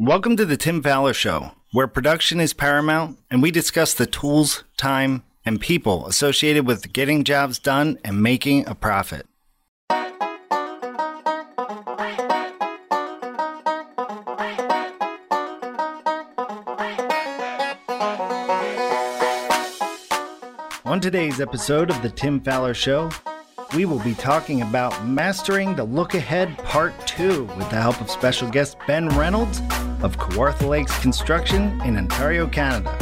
Welcome to the Tim Fowler Show, where production is paramount and we discuss the tools, time, and people associated with getting jobs done and making a profit. On today's episode of The Tim Fowler Show, we will be talking about Mastering the Look Ahead Part 2 with the help of special guest Ben Reynolds of Kawartha Lakes Construction in Ontario, Canada.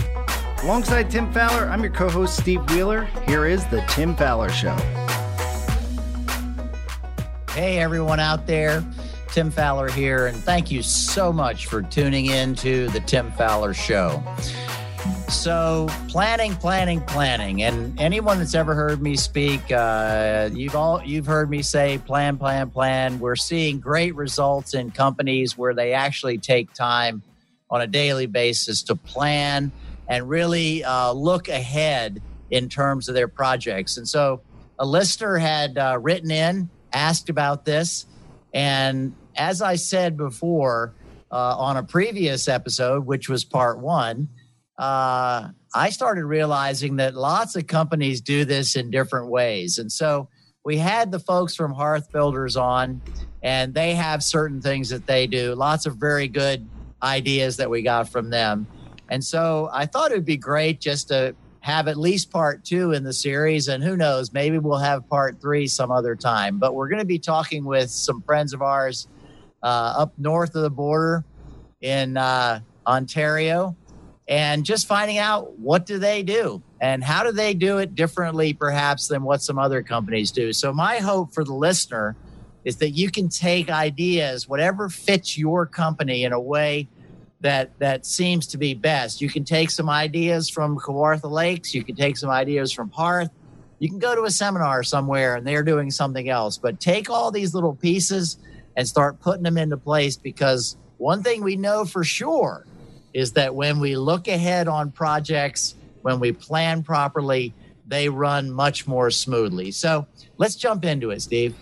Alongside Tim Fowler, I'm your co host Steve Wheeler. Here is The Tim Fowler Show. Hey, everyone out there. Tim Fowler here, and thank you so much for tuning in to The Tim Fowler Show. So, planning, planning, planning, and anyone that's ever heard me speak, uh, you've all you've heard me say plan, plan, plan. We're seeing great results in companies where they actually take time on a daily basis to plan and really uh, look ahead in terms of their projects. And so, a listener had uh, written in, asked about this, and as I said before uh, on a previous episode, which was part one uh, I started realizing that lots of companies do this in different ways. And so we had the folks from Hearth Builders on, and they have certain things that they do, lots of very good ideas that we got from them. And so I thought it would be great just to have at least part two in the series. And who knows, maybe we'll have part three some other time. But we're going to be talking with some friends of ours uh, up north of the border in uh, Ontario and just finding out what do they do and how do they do it differently perhaps than what some other companies do. So my hope for the listener is that you can take ideas whatever fits your company in a way that that seems to be best. You can take some ideas from kawartha lakes. You can take some ideas from hearth you can go to a seminar somewhere and they're doing something else. But take all these little pieces and start putting them into place because one thing we know for sure is that when we look ahead on projects, when we plan properly, they run much more smoothly. So let's jump into it, Steve.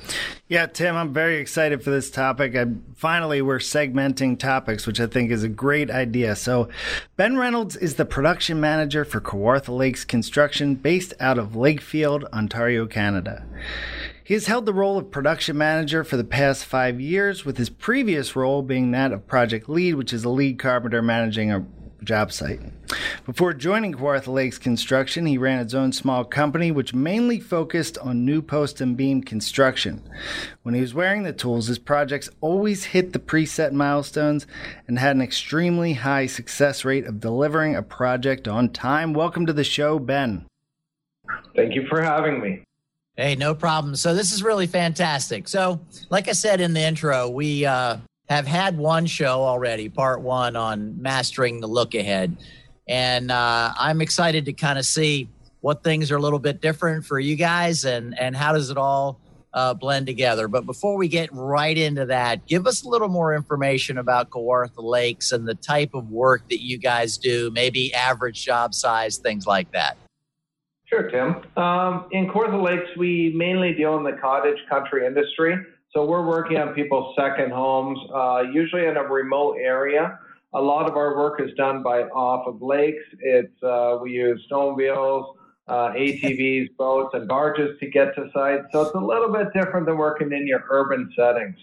Yeah, Tim, I'm very excited for this topic. And finally, we're segmenting topics, which I think is a great idea. So, Ben Reynolds is the production manager for Kawartha Lakes Construction based out of Lakefield, Ontario, Canada. He has held the role of production manager for the past five years, with his previous role being that of project lead, which is a lead carpenter managing a job site. Before joining Kawartha Lakes Construction, he ran his own small company which mainly focused on new post and beam construction. When he was wearing the tools, his projects always hit the preset milestones and had an extremely high success rate of delivering a project on time. Welcome to the show, Ben. Thank you for having me. Hey, no problem. So this is really fantastic. So, like I said in the intro, we uh, have had one show already, part one on mastering the look ahead, and uh, I'm excited to kind of see what things are a little bit different for you guys, and and how does it all uh, blend together. But before we get right into that, give us a little more information about Kawartha Lakes and the type of work that you guys do, maybe average job size, things like that. Sure, Tim. Um, in Kawartha Lakes, we mainly deal in the cottage country industry. So we're working on people's second homes, uh, usually in a remote area. A lot of our work is done by off of lakes. It's uh, we use snowmobiles, uh, ATVs, boats, and barges to get to sites. So it's a little bit different than working in your urban settings.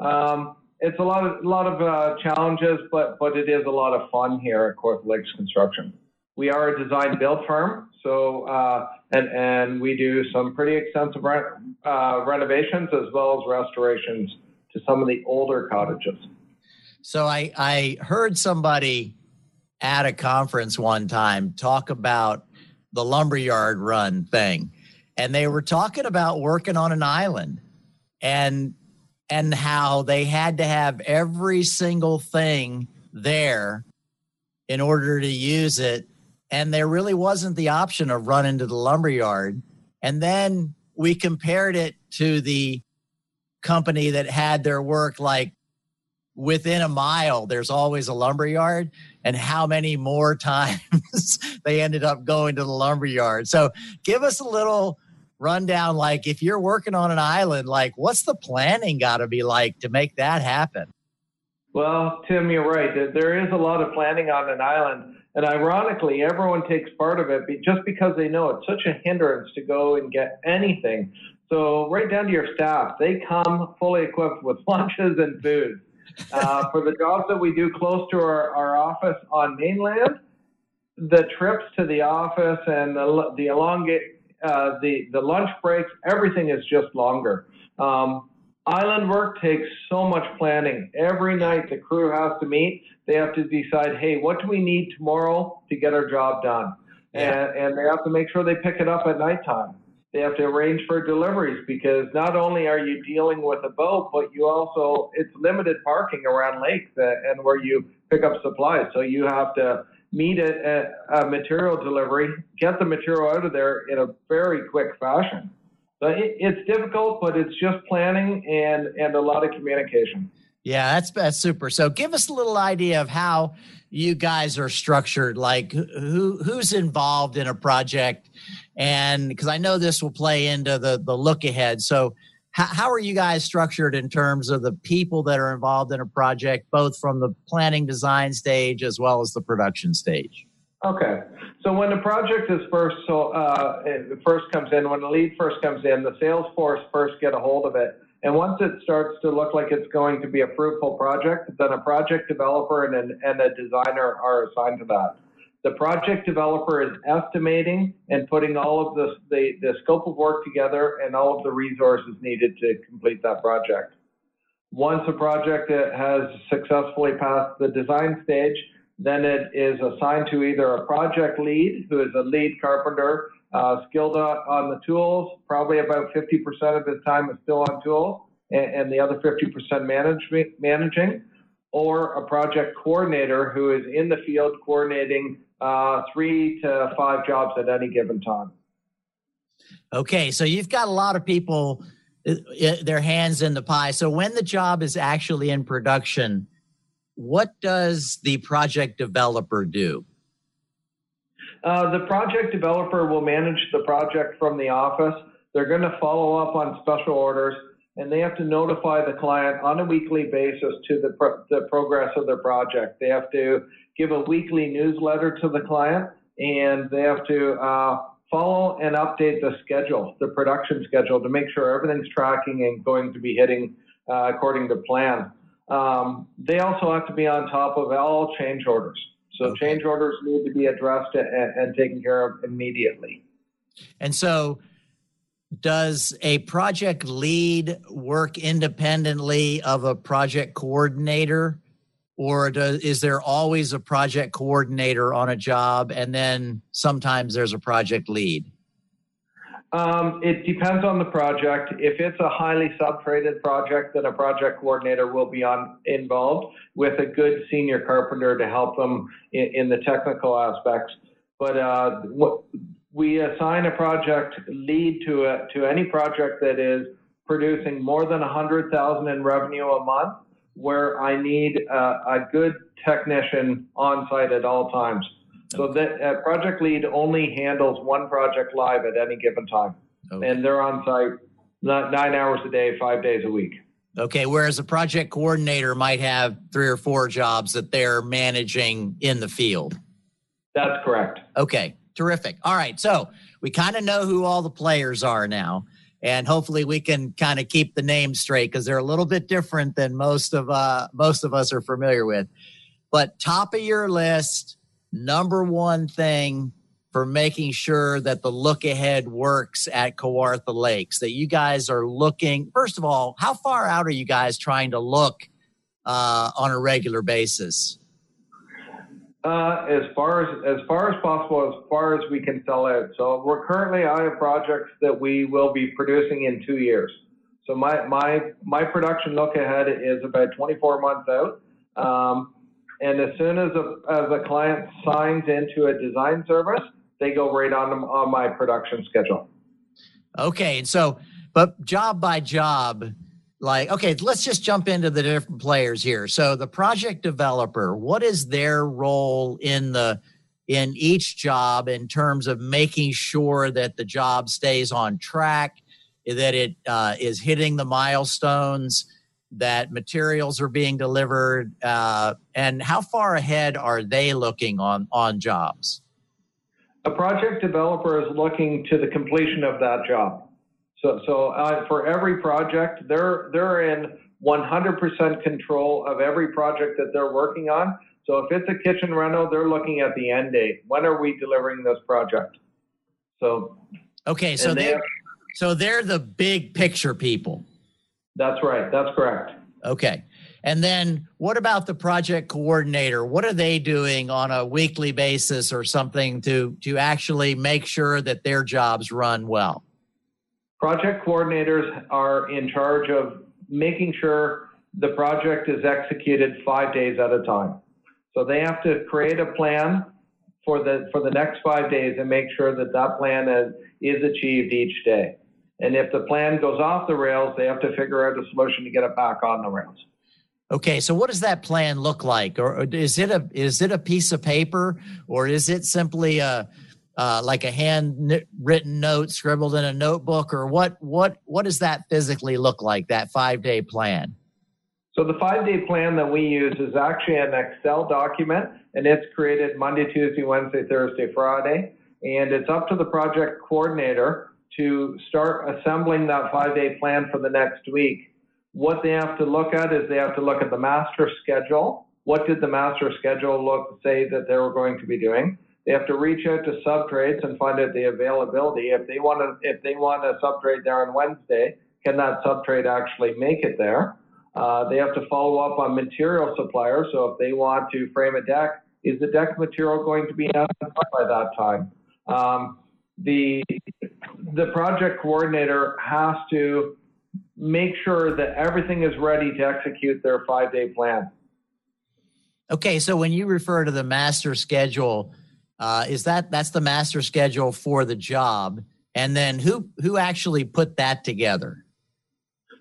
Um, it's a lot of a lot of uh, challenges, but but it is a lot of fun here at Kawartha Lakes Construction. We are a design build firm, so uh, and and we do some pretty extensive re- uh, renovations as well as restorations to some of the older cottages. So I I heard somebody at a conference one time talk about the lumberyard run thing, and they were talking about working on an island, and and how they had to have every single thing there in order to use it and there really wasn't the option of running to the lumber yard. And then we compared it to the company that had their work like within a mile, there's always a lumber yard, and how many more times they ended up going to the lumber yard. So give us a little rundown like if you're working on an island like what's the planning got to be like to make that happen Well, Tim, you're right. There is a lot of planning on an island. And ironically, everyone takes part of it just because they know it's such a hindrance to go and get anything. So, right down to your staff, they come fully equipped with lunches and food. Uh, for the jobs that we do close to our, our office on mainland, the trips to the office and the, the elongate, uh, the, the lunch breaks, everything is just longer. Um, island work takes so much planning. Every night the crew has to meet. They have to decide, hey, what do we need tomorrow to get our job done? Yeah. And, and they have to make sure they pick it up at nighttime. They have to arrange for deliveries because not only are you dealing with a boat, but you also, it's limited parking around lakes and where you pick up supplies. So you have to meet a, a material delivery, get the material out of there in a very quick fashion. So it, it's difficult, but it's just planning and, and a lot of communication. Yeah, that's that's super. So give us a little idea of how you guys are structured. Like who who's involved in a project, and because I know this will play into the the look ahead. So how, how are you guys structured in terms of the people that are involved in a project, both from the planning design stage as well as the production stage? Okay. So when the project is first, so uh, first comes in, when the lead first comes in, the sales force first get a hold of it. And once it starts to look like it's going to be a fruitful project, then a project developer and, an, and a designer are assigned to that. The project developer is estimating and putting all of the, the, the scope of work together and all of the resources needed to complete that project. Once a project has successfully passed the design stage, then it is assigned to either a project lead, who is a lead carpenter, uh, skilled on the tools. Probably about 50% of his time is still on tools, and, and the other 50% manage, managing, or a project coordinator who is in the field coordinating uh, three to five jobs at any given time. Okay, so you've got a lot of people, uh, uh, their hands in the pie. So when the job is actually in production, what does the project developer do? Uh, the project developer will manage the project from the office. They're going to follow up on special orders, and they have to notify the client on a weekly basis to the, pro- the progress of their project. They have to give a weekly newsletter to the client, and they have to uh, follow and update the schedule, the production schedule, to make sure everything's tracking and going to be hitting uh, according to plan. Um, they also have to be on top of all change orders. So change orders need to be addressed and, and taken care of immediately. And so, does a project lead work independently of a project coordinator? Or does, is there always a project coordinator on a job and then sometimes there's a project lead? Um, it depends on the project. If it's a highly sub-traded project, then a project coordinator will be on involved with a good senior carpenter to help them in, in the technical aspects. But uh, what, we assign a project lead to a, to any project that is producing more than 100,000 in revenue a month, where I need uh, a good technician on site at all times. So that uh, project lead only handles one project live at any given time, okay. and they're on site nine hours a day, five days a week. Okay, whereas a project coordinator might have three or four jobs that they're managing in the field. That's correct. Okay, terrific. All right, so we kind of know who all the players are now, and hopefully we can kind of keep the names straight because they're a little bit different than most of uh, most of us are familiar with. But top of your list, number one thing for making sure that the look ahead works at Kawartha Lakes? That you guys are looking, first of all, how far out are you guys trying to look uh, on a regular basis? Uh, as far as as far as possible, as far as we can sell out. So we're currently I have projects that we will be producing in two years. So my my my production look ahead is about 24 months out. Um, and as soon as a, as a client signs into a design service, they go right on on my production schedule. Okay, and so, but job by job, like okay, let's just jump into the different players here. So the project developer, what is their role in the in each job in terms of making sure that the job stays on track, that it uh, is hitting the milestones? That materials are being delivered, uh, and how far ahead are they looking on on jobs? A project developer is looking to the completion of that job. So, so uh, for every project, they're they're in 100% control of every project that they're working on. So if it's a kitchen rental, they're looking at the end date. When are we delivering this project? So okay, so they are so they're the big picture people. That's right. That's correct. Okay. And then what about the project coordinator? What are they doing on a weekly basis or something to to actually make sure that their jobs run well? Project coordinators are in charge of making sure the project is executed 5 days at a time. So they have to create a plan for the for the next 5 days and make sure that that plan is, is achieved each day. And if the plan goes off the rails, they have to figure out a solution to get it back on the rails. Okay, so what does that plan look like, or is it a is it a piece of paper, or is it simply a uh, like a hand written note scribbled in a notebook, or what what what does that physically look like? That five day plan. So the five day plan that we use is actually an Excel document, and it's created Monday, Tuesday, Wednesday, Thursday, Friday, and it's up to the project coordinator to start assembling that five day plan for the next week what they have to look at is they have to look at the master schedule. What did the master schedule look say that they were going to be doing? They have to reach out to subtrades and find out the availability. If they want to, if they want a subtrade there on Wednesday, can that subtrade actually make it there? Uh, they have to follow up on material suppliers. So if they want to frame a deck, is the deck material going to be out by that time? Um, the the project coordinator has to make sure that everything is ready to execute their five day plan. Okay, so when you refer to the master schedule, uh, is that that's the master schedule for the job, and then who who actually put that together?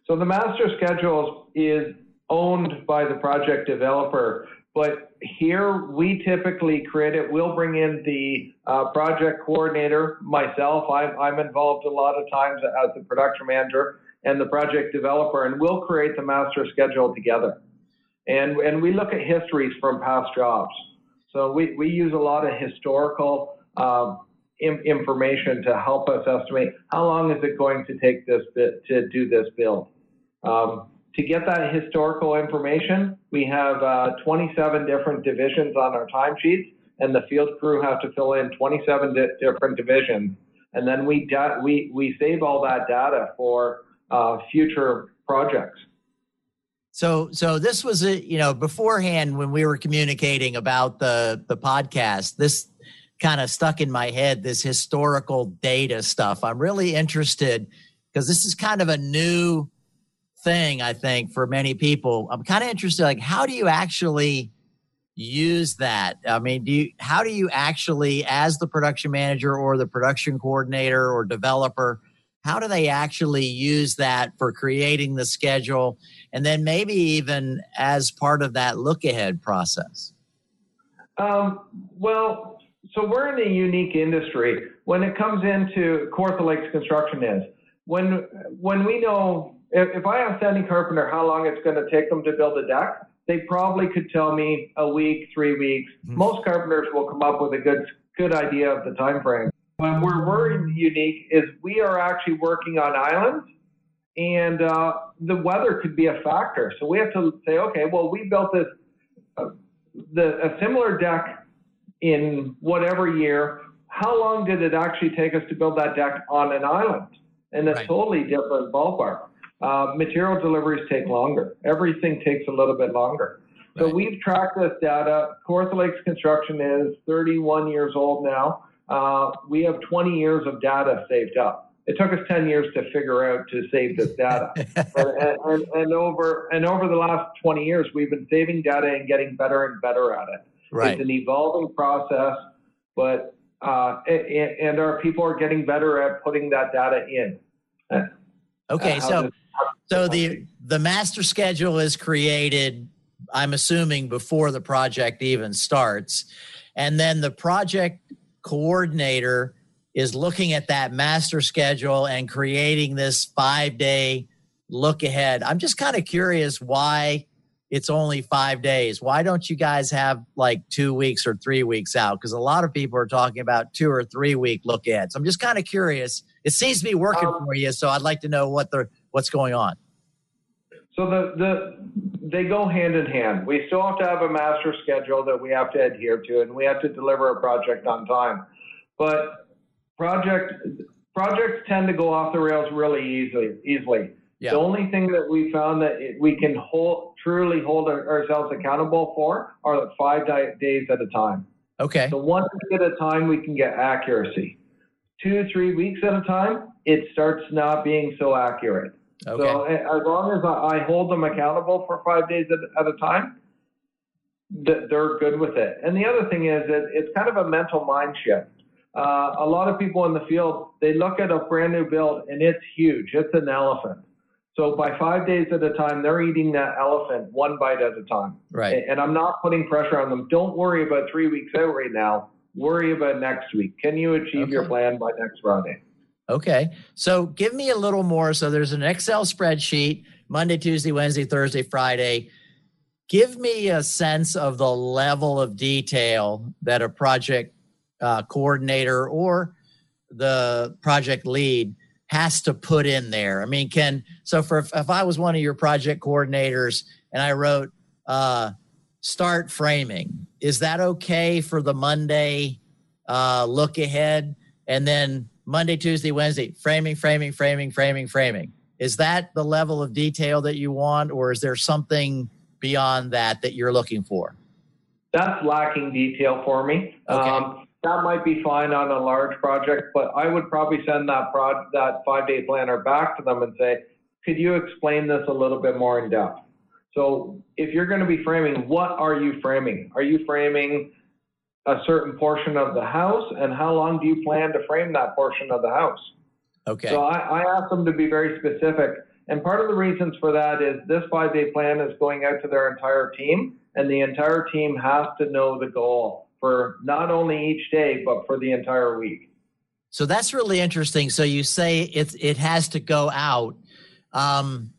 So the master schedule is owned by the project developer, but here we typically create it. We'll bring in the uh, project coordinator, myself. I'm, I'm involved a lot of times as the production manager and the project developer, and we'll create the master schedule together. And, and we look at histories from past jobs. So we, we use a lot of historical uh, information to help us estimate how long is it going to take this bit to do this build. Um, to get that historical information, we have uh, 27 different divisions on our timesheets, and the field crew have to fill in 27 di- different divisions. And then we, da- we, we save all that data for uh, future projects. So, so this was a you know beforehand when we were communicating about the the podcast. This kind of stuck in my head. This historical data stuff. I'm really interested because this is kind of a new thing. I think for many people, I'm kind of interested. Like, how do you actually use that? I mean, do you how do you actually, as the production manager or the production coordinator or developer? how do they actually use that for creating the schedule and then maybe even as part of that look ahead process um, well so we're in a unique industry when it comes into Kawartha Lakes construction is when when we know if, if i ask any carpenter how long it's going to take them to build a deck they probably could tell me a week three weeks mm-hmm. most carpenters will come up with a good good idea of the time frame but where we're unique is we are actually working on islands, and uh, the weather could be a factor. So we have to say, okay, well, we built this uh, the a similar deck in whatever year. How long did it actually take us to build that deck on an island? And a right. totally different ballpark. Uh, material deliveries take longer. Everything takes a little bit longer. So we've tracked this data. Kawartha Lakes Construction is 31 years old now uh, we have 20 years of data saved up. It took us 10 years to figure out to save this data. and, and, and, over and over the last 20 years, we've been saving data and getting better and better at it. Right. It's an evolving process, but uh, and, and our people are getting better at putting that data in. Okay, so so the the master schedule is created. I'm assuming before the project even starts, and then the project coordinator is looking at that master schedule and creating this five day look ahead. I'm just kind of curious why it's only five days. Why don't you guys have like two weeks or three weeks out? Because a lot of people are talking about two or three week look ahead. So I'm just kind of curious. It seems to be working um, for you, so I'd like to know what the what's going on. So the the they go hand in hand. We still have to have a master schedule that we have to adhere to, and we have to deliver a project on time. But project projects tend to go off the rails really easily. Easily. Yeah. The only thing that we found that it, we can hold truly hold ourselves accountable for are five di- days at a time. Okay. So one week at a time, we can get accuracy. Two, three weeks at a time, it starts not being so accurate. Okay. So as long as I hold them accountable for five days at, at a time, they're good with it. And the other thing is that it's kind of a mental mind shift. Uh, a lot of people in the field, they look at a brand new build and it's huge. It's an elephant. So by five days at a time, they're eating that elephant one bite at a time. Right. And I'm not putting pressure on them. Don't worry about three weeks out right now. Worry about next week. Can you achieve okay. your plan by next Friday? Okay. So give me a little more. So there's an Excel spreadsheet Monday, Tuesday, Wednesday, Thursday, Friday. Give me a sense of the level of detail that a project uh, coordinator or the project lead has to put in there? I mean, can so for if I was one of your project coordinators and I wrote uh, start framing, is that okay for the Monday uh, look ahead and then Monday, Tuesday, Wednesday framing, framing, framing, framing, framing? Is that the level of detail that you want, or is there something beyond that that you're looking for? That's lacking detail for me. Okay. Um, that might be fine on a large project, but I would probably send that prod, that five day planner back to them and say, could you explain this a little bit more in depth? So if you're going to be framing, what are you framing? Are you framing a certain portion of the house and how long do you plan to frame that portion of the house? Okay. So I, I ask them to be very specific. And part of the reasons for that is this five day plan is going out to their entire team and the entire team has to know the goal for not only each day, but for the entire week. So that's really interesting. So you say it it has to go out. Um,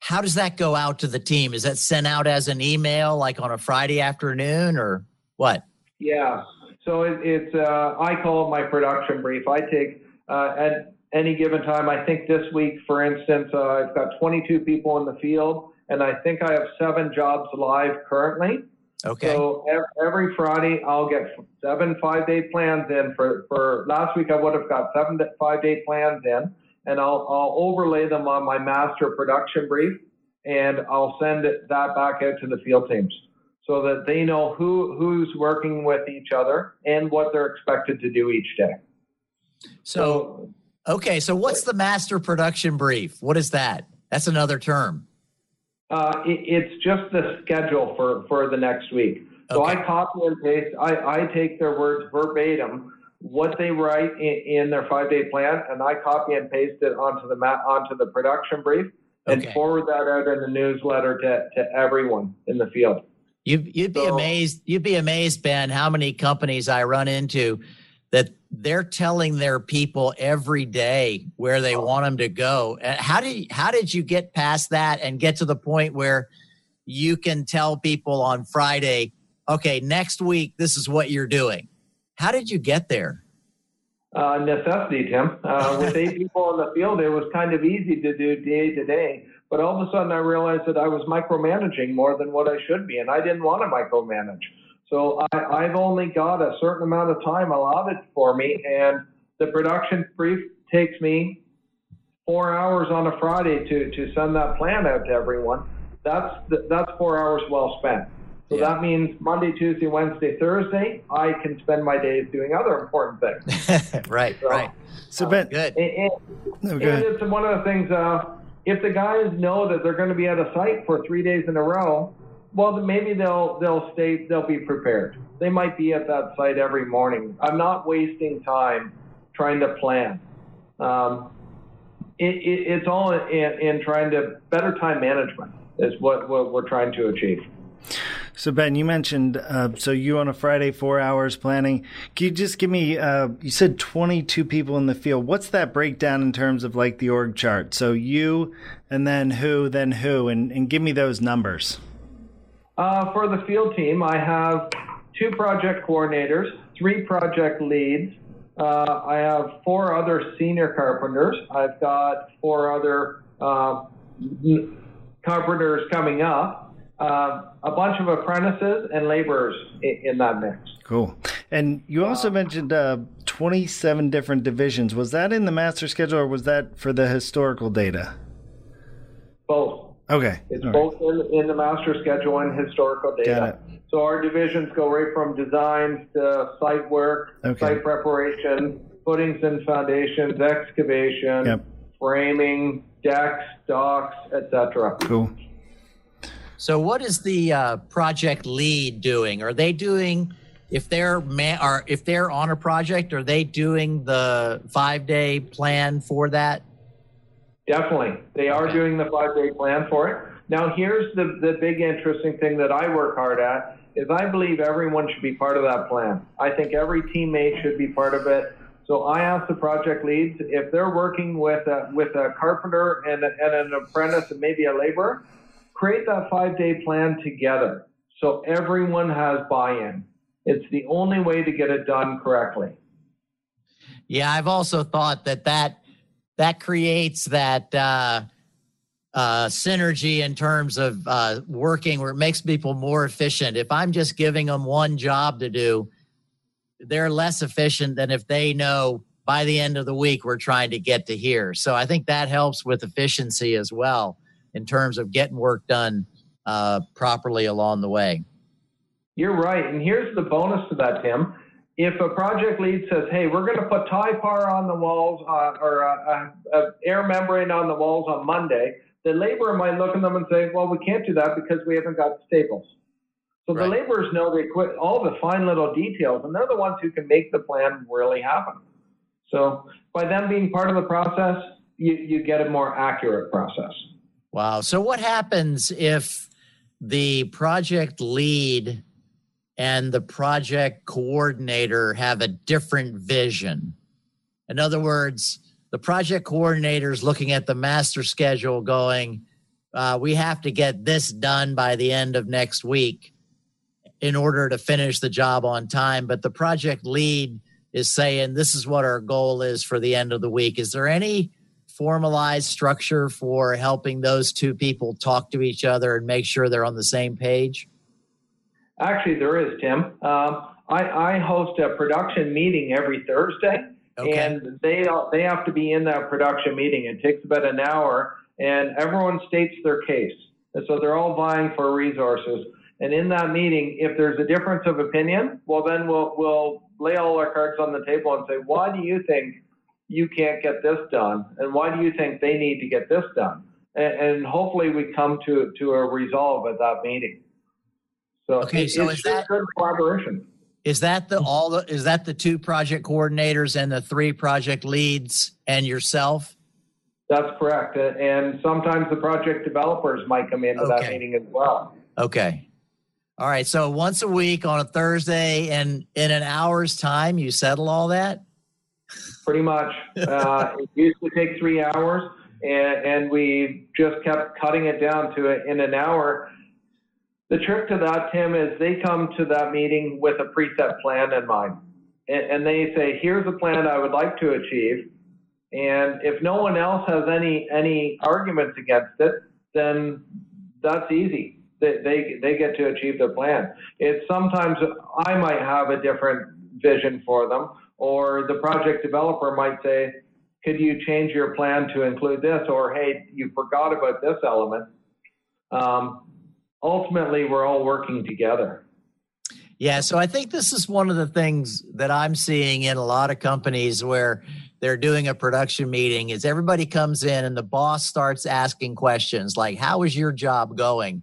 how does that go out to the team? Is that sent out as an email, like on a Friday afternoon, or what? Yeah. So it, it's uh, I call it my production brief. I take uh, at any given time. I think this week, for instance, uh, I've got 22 people in the field, and I think I have seven jobs live currently. Okay. So every Friday, I'll get seven five day plans in. For, for last week, I would have got seven five day plans in, and I'll, I'll overlay them on my master production brief, and I'll send it, that back out to the field teams so that they know who who's working with each other and what they're expected to do each day. So, okay, so what's the master production brief? What is that? That's another term. Uh, it, it's just the schedule for, for the next week. So okay. I copy and paste. I, I take their words verbatim, what they write in, in their five day plan, and I copy and paste it onto the ma- onto the production brief and okay. forward that out in the newsletter to, to everyone in the field. You'd, you'd be so, amazed. You'd be amazed, Ben, how many companies I run into that they're telling their people every day where they want them to go. Uh, how did how did you get past that and get to the point where you can tell people on Friday, okay, next week this is what you're doing? How did you get there? Uh, necessity, Tim. Uh, with eight people in the field, it was kind of easy to do day to day. But all of a sudden, I realized that I was micromanaging more than what I should be, and I didn't want to micromanage. So I, have only got a certain amount of time allotted for me, and the production brief takes me four hours on a Friday to, to send that plan out to everyone. That's that's four hours well spent. So yeah. that means Monday, Tuesday, Wednesday, Thursday, I can spend my days doing other important things. right, so, right. So, Ben, good. And, and, and it's one of the things. Uh, if the guys know that they're going to be at a site for three days in a row, well, maybe they'll they'll stay. They'll be prepared. They might be at that site every morning. I'm not wasting time trying to plan. Um, it, it, it's all in, in, trying to better time management is what, what we're trying to achieve. So Ben, you mentioned uh, so you on a Friday four hours planning. Can you just give me? Uh, you said twenty two people in the field. What's that breakdown in terms of like the org chart? So you, and then who, then who, and, and give me those numbers. Uh, for the field team, I have two project coordinators, three project leads. Uh, I have four other senior carpenters. I've got four other uh, carpenters coming up uh, a bunch of apprentices and laborers in, in, that mix. Cool. And you also uh, mentioned uh, 27 different divisions. Was that in the master schedule or was that for the historical data? Both. Okay. It's All both right. in, in the master schedule and historical data. So our divisions go right from designs to site work, okay. site preparation, footings and foundations, excavation, yep. framing, decks, docks, etc. Cool. So, what is the uh, project lead doing? Are they doing if they're man, are if they're on a project? Are they doing the five day plan for that? Definitely, they are doing the five day plan for it. Now, here's the the big interesting thing that I work hard at is I believe everyone should be part of that plan. I think every teammate should be part of it. So I ask the project leads if they're working with a, with a carpenter and, and an apprentice and maybe a laborer create that five day plan together so everyone has buy in. It's the only way to get it done correctly. Yeah, I've also thought that that that creates that uh, uh, synergy in terms of uh, working where it makes people more efficient. If I'm just giving them one job to do, they're less efficient than if they know by the end of the week we're trying to get to here. So I think that helps with efficiency as well in terms of getting work done uh, properly along the way. You're right. And here's the bonus to that, Tim. If a project lead says, hey, we're going to put Typar on the walls uh, or a, a, a air membrane on the walls on Monday, the laborer might look at them and say, well, we can't do that because we haven't got staples. So right. the laborers know they quit all the fine little details, and they're the ones who can make the plan really happen. So by them being part of the process, you, you get a more accurate process. Wow. So, what happens if the project lead and the project coordinator have a different vision? In other words, the project coordinator is looking at the master schedule going, uh, we have to get this done by the end of next week in order to finish the job on time. But the project lead is saying, this is what our goal is for the end of the week. Is there any formalized structure for helping those two people talk to each other and make sure they're on the same page? Actually, there is, Tim. Um, I, I, host a production meeting every Thursday, okay. and they they have to be in that production meeting. It takes about an hour, and everyone states their case, and so they're all vying for resources. And in that meeting, if there's a difference of opinion, well, then we'll we'll lay all our cards on the table and say, why do you think you can't get this done, and why do you think they need to get this done? And, and hopefully, we come to to a resolve at that meeting. So okay, it, so is that good collaboration? Is that the mm-hmm. all the is that the two project coordinators and the three project leads and yourself? That's correct. And sometimes the project developers might come into okay. that meeting as well. Okay. All right. So once a week on a Thursday and in an hour's time, you settle all that? Pretty much. Uh, it used to take three hours, and, and we just kept cutting it down to it in an hour. The trick to that, Tim, is they come to that meeting with a preset plan in mind. And, and they say, here's a plan I would like to achieve. And if no one else has any, any arguments against it, then that's easy. They, they, they get to achieve their plan. It's sometimes I might have a different vision for them, or the project developer might say, could you change your plan to include this? Or, hey, you forgot about this element. Um, ultimately, we're all working together. Yeah, so I think this is one of the things that I'm seeing in a lot of companies where they're doing a production meeting is everybody comes in and the boss starts asking questions like how is your job going?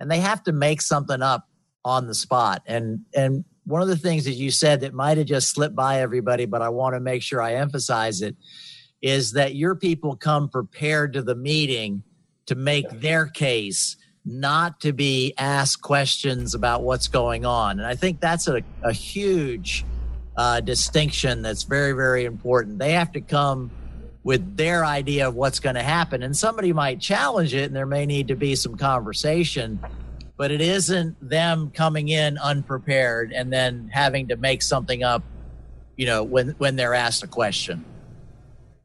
And they have to make something up on the spot. And and one of the things that you said that might have just slipped by everybody, but I want to make sure I emphasize it, is that your people come prepared to the meeting to make their case not to be asked questions about what's going on. And I think that's a, a huge uh, distinction that's very, very important. They have to come with their idea of what's going to happen. And somebody might challenge it, and there may need to be some conversation, but it isn't them coming in unprepared and then having to make something up, you know, when, when they're asked a question.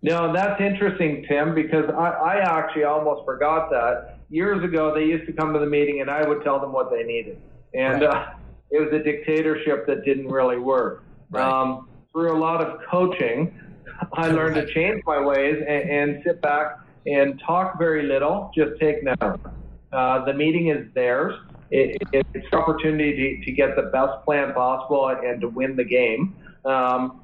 No, that's interesting, Tim, because I, I actually almost forgot that. Years ago, they used to come to the meeting and I would tell them what they needed. And right. uh, it was a dictatorship that didn't really work. Right. Um, through a lot of coaching, I learned to change my ways and, and sit back and talk very little, just take notes. Uh, the meeting is theirs. It, it's an opportunity to, to, get the best plan possible and, and to win the game. Um,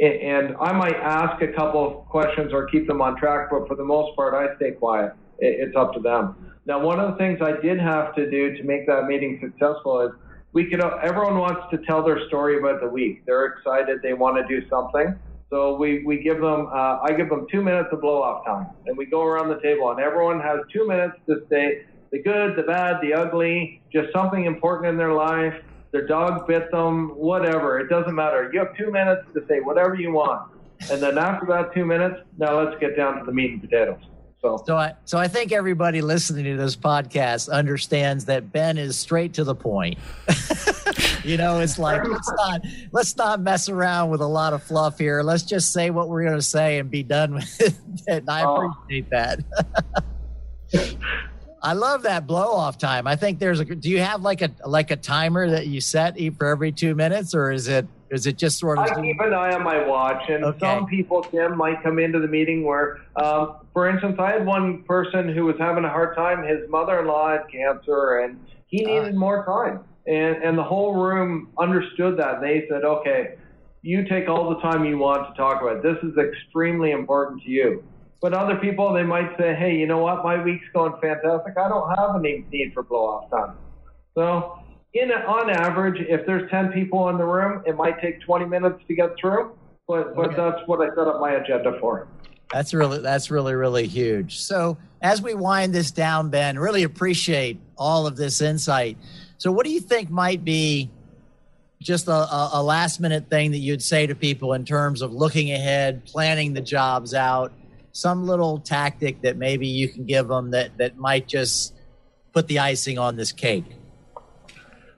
and I might ask a couple of questions or keep them on track, but for the most part, I stay quiet. It's up to them. Now, one of the things I did have to do to make that meeting successful is we could. Everyone wants to tell their story about the week. They're excited. They want to do something. So we, we give them, uh, I give them two minutes of blow off time. And we go around the table, and everyone has two minutes to say the good, the bad, the ugly, just something important in their life. Their dog bit them, whatever. It doesn't matter. You have two minutes to say whatever you want. And then after that two minutes, now let's get down to the meat and potatoes. So, so I, so I think everybody listening to this podcast understands that Ben is straight to the point. you know, it's like let's not let's not mess around with a lot of fluff here. Let's just say what we're going to say and be done with it. And I oh. appreciate that. I love that blow off time. I think there's a. Do you have like a like a timer that you set for every two minutes, or is it is it just sort of? I keep an eye on my watch, and okay. some people, Tim, might come into the meeting where, um, for instance, I had one person who was having a hard time. His mother-in-law had cancer, and he ah. needed uh, more time, and and the whole room understood that. They said, "Okay, you take all the time you want to talk about. It. This is extremely important to you." But other people, they might say, "Hey, you know what? My week's going fantastic. I don't have any need for blow-off time." So in on average, if there's 10 people in the room, it might take 20 minutes to get through, but but okay. that's what I set up my agenda for. That's really that's really really huge. So as we wind this down, Ben, really appreciate all of this insight. So what do you think might be just a, a last minute thing that you'd say to people in terms of looking ahead, planning the jobs out, some little tactic that maybe you can give them that that might just put the icing on this cake?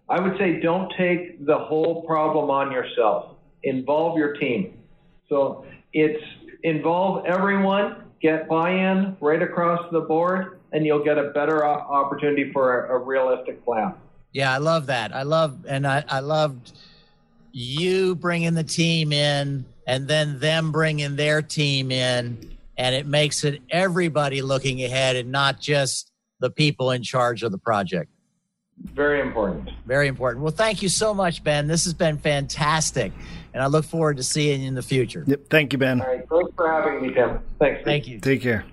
I would say don't take the whole problem on yourself. Involve your team. So it's involve everyone, get buy-in right across the board, and you'll get a better opportunity for a, a realistic plan. Yeah, I love that. I love, and I, I loved you bringing the team in and then them bringing their team in. And it makes it everybody looking ahead and not just the people in charge of the project. Very important. Very important. Well, thank you so much, Ben. This has been fantastic, and I look forward to seeing you in the future. Yep. Thank you, Ben. All right. Thanks for having me, Tim. Thanks. Thank you. Take care.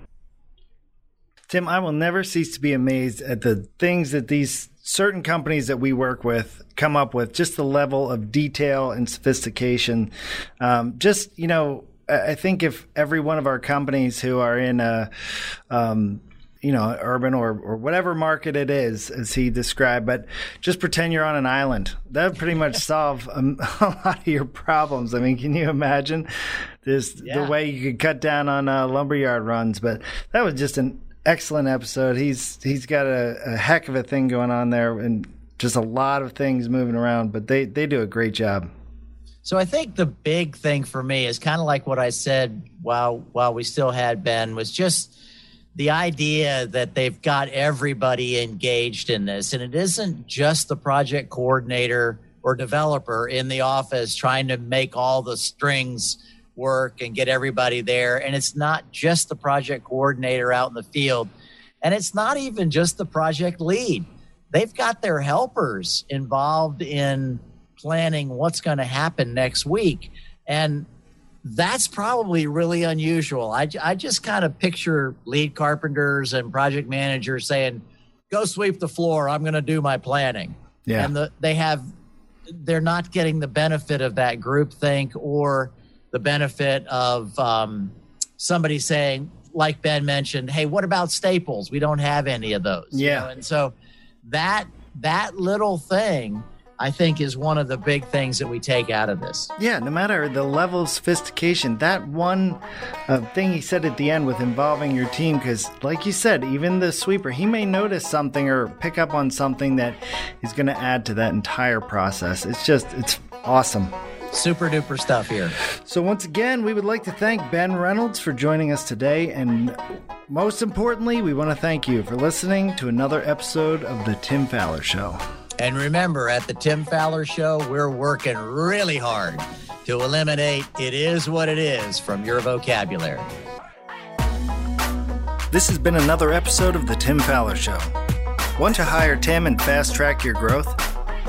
Tim, I will never cease to be amazed at the things that these certain companies that we work with come up with, just the level of detail and sophistication. Um, just, you know, I think if every one of our companies who are in a, um, you know, urban or, or whatever market it is, as he described, but just pretend you're on an island. That would pretty much solve a, a, lot of your problems. I mean, can you imagine this, yeah. the way you could cut down on uh, lumberyard runs? But that was just an excellent episode. He's, he's got a, a heck of a thing going on there and just a lot of things moving around, but they, they do a great job. So I think the big thing for me is kind of like what I said while while we still had Ben was just the idea that they've got everybody engaged in this. And it isn't just the project coordinator or developer in the office trying to make all the strings work and get everybody there. And it's not just the project coordinator out in the field. And it's not even just the project lead. They've got their helpers involved in planning what's going to happen next week and that's probably really unusual. I, I just kind of picture lead carpenters and project managers saying, go sweep the floor. I'm going to do my planning. Yeah. And the, they have, they're not getting the benefit of that group think or the benefit of um, somebody saying, like Ben mentioned, hey, what about staples? We don't have any of those. Yeah. You know? And so that that little thing I think is one of the big things that we take out of this. Yeah, no matter the level of sophistication, that one uh, thing he said at the end with involving your team, because like you said, even the sweeper, he may notice something or pick up on something that is going to add to that entire process. It's just, it's awesome. Super duper stuff here. So, once again, we would like to thank Ben Reynolds for joining us today. And most importantly, we want to thank you for listening to another episode of The Tim Fowler Show. And remember, at the Tim Fowler Show, we're working really hard to eliminate it is what it is from your vocabulary. This has been another episode of The Tim Fowler Show. Want to hire Tim and fast track your growth?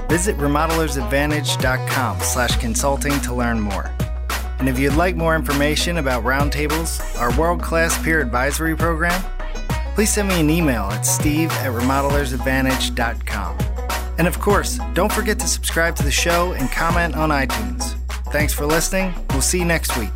Visit remodelersadvantage.com slash consulting to learn more. And if you'd like more information about Roundtables, our world-class peer advisory program, please send me an email at steve at remodelersadvantage.com. And of course, don't forget to subscribe to the show and comment on iTunes. Thanks for listening. We'll see you next week.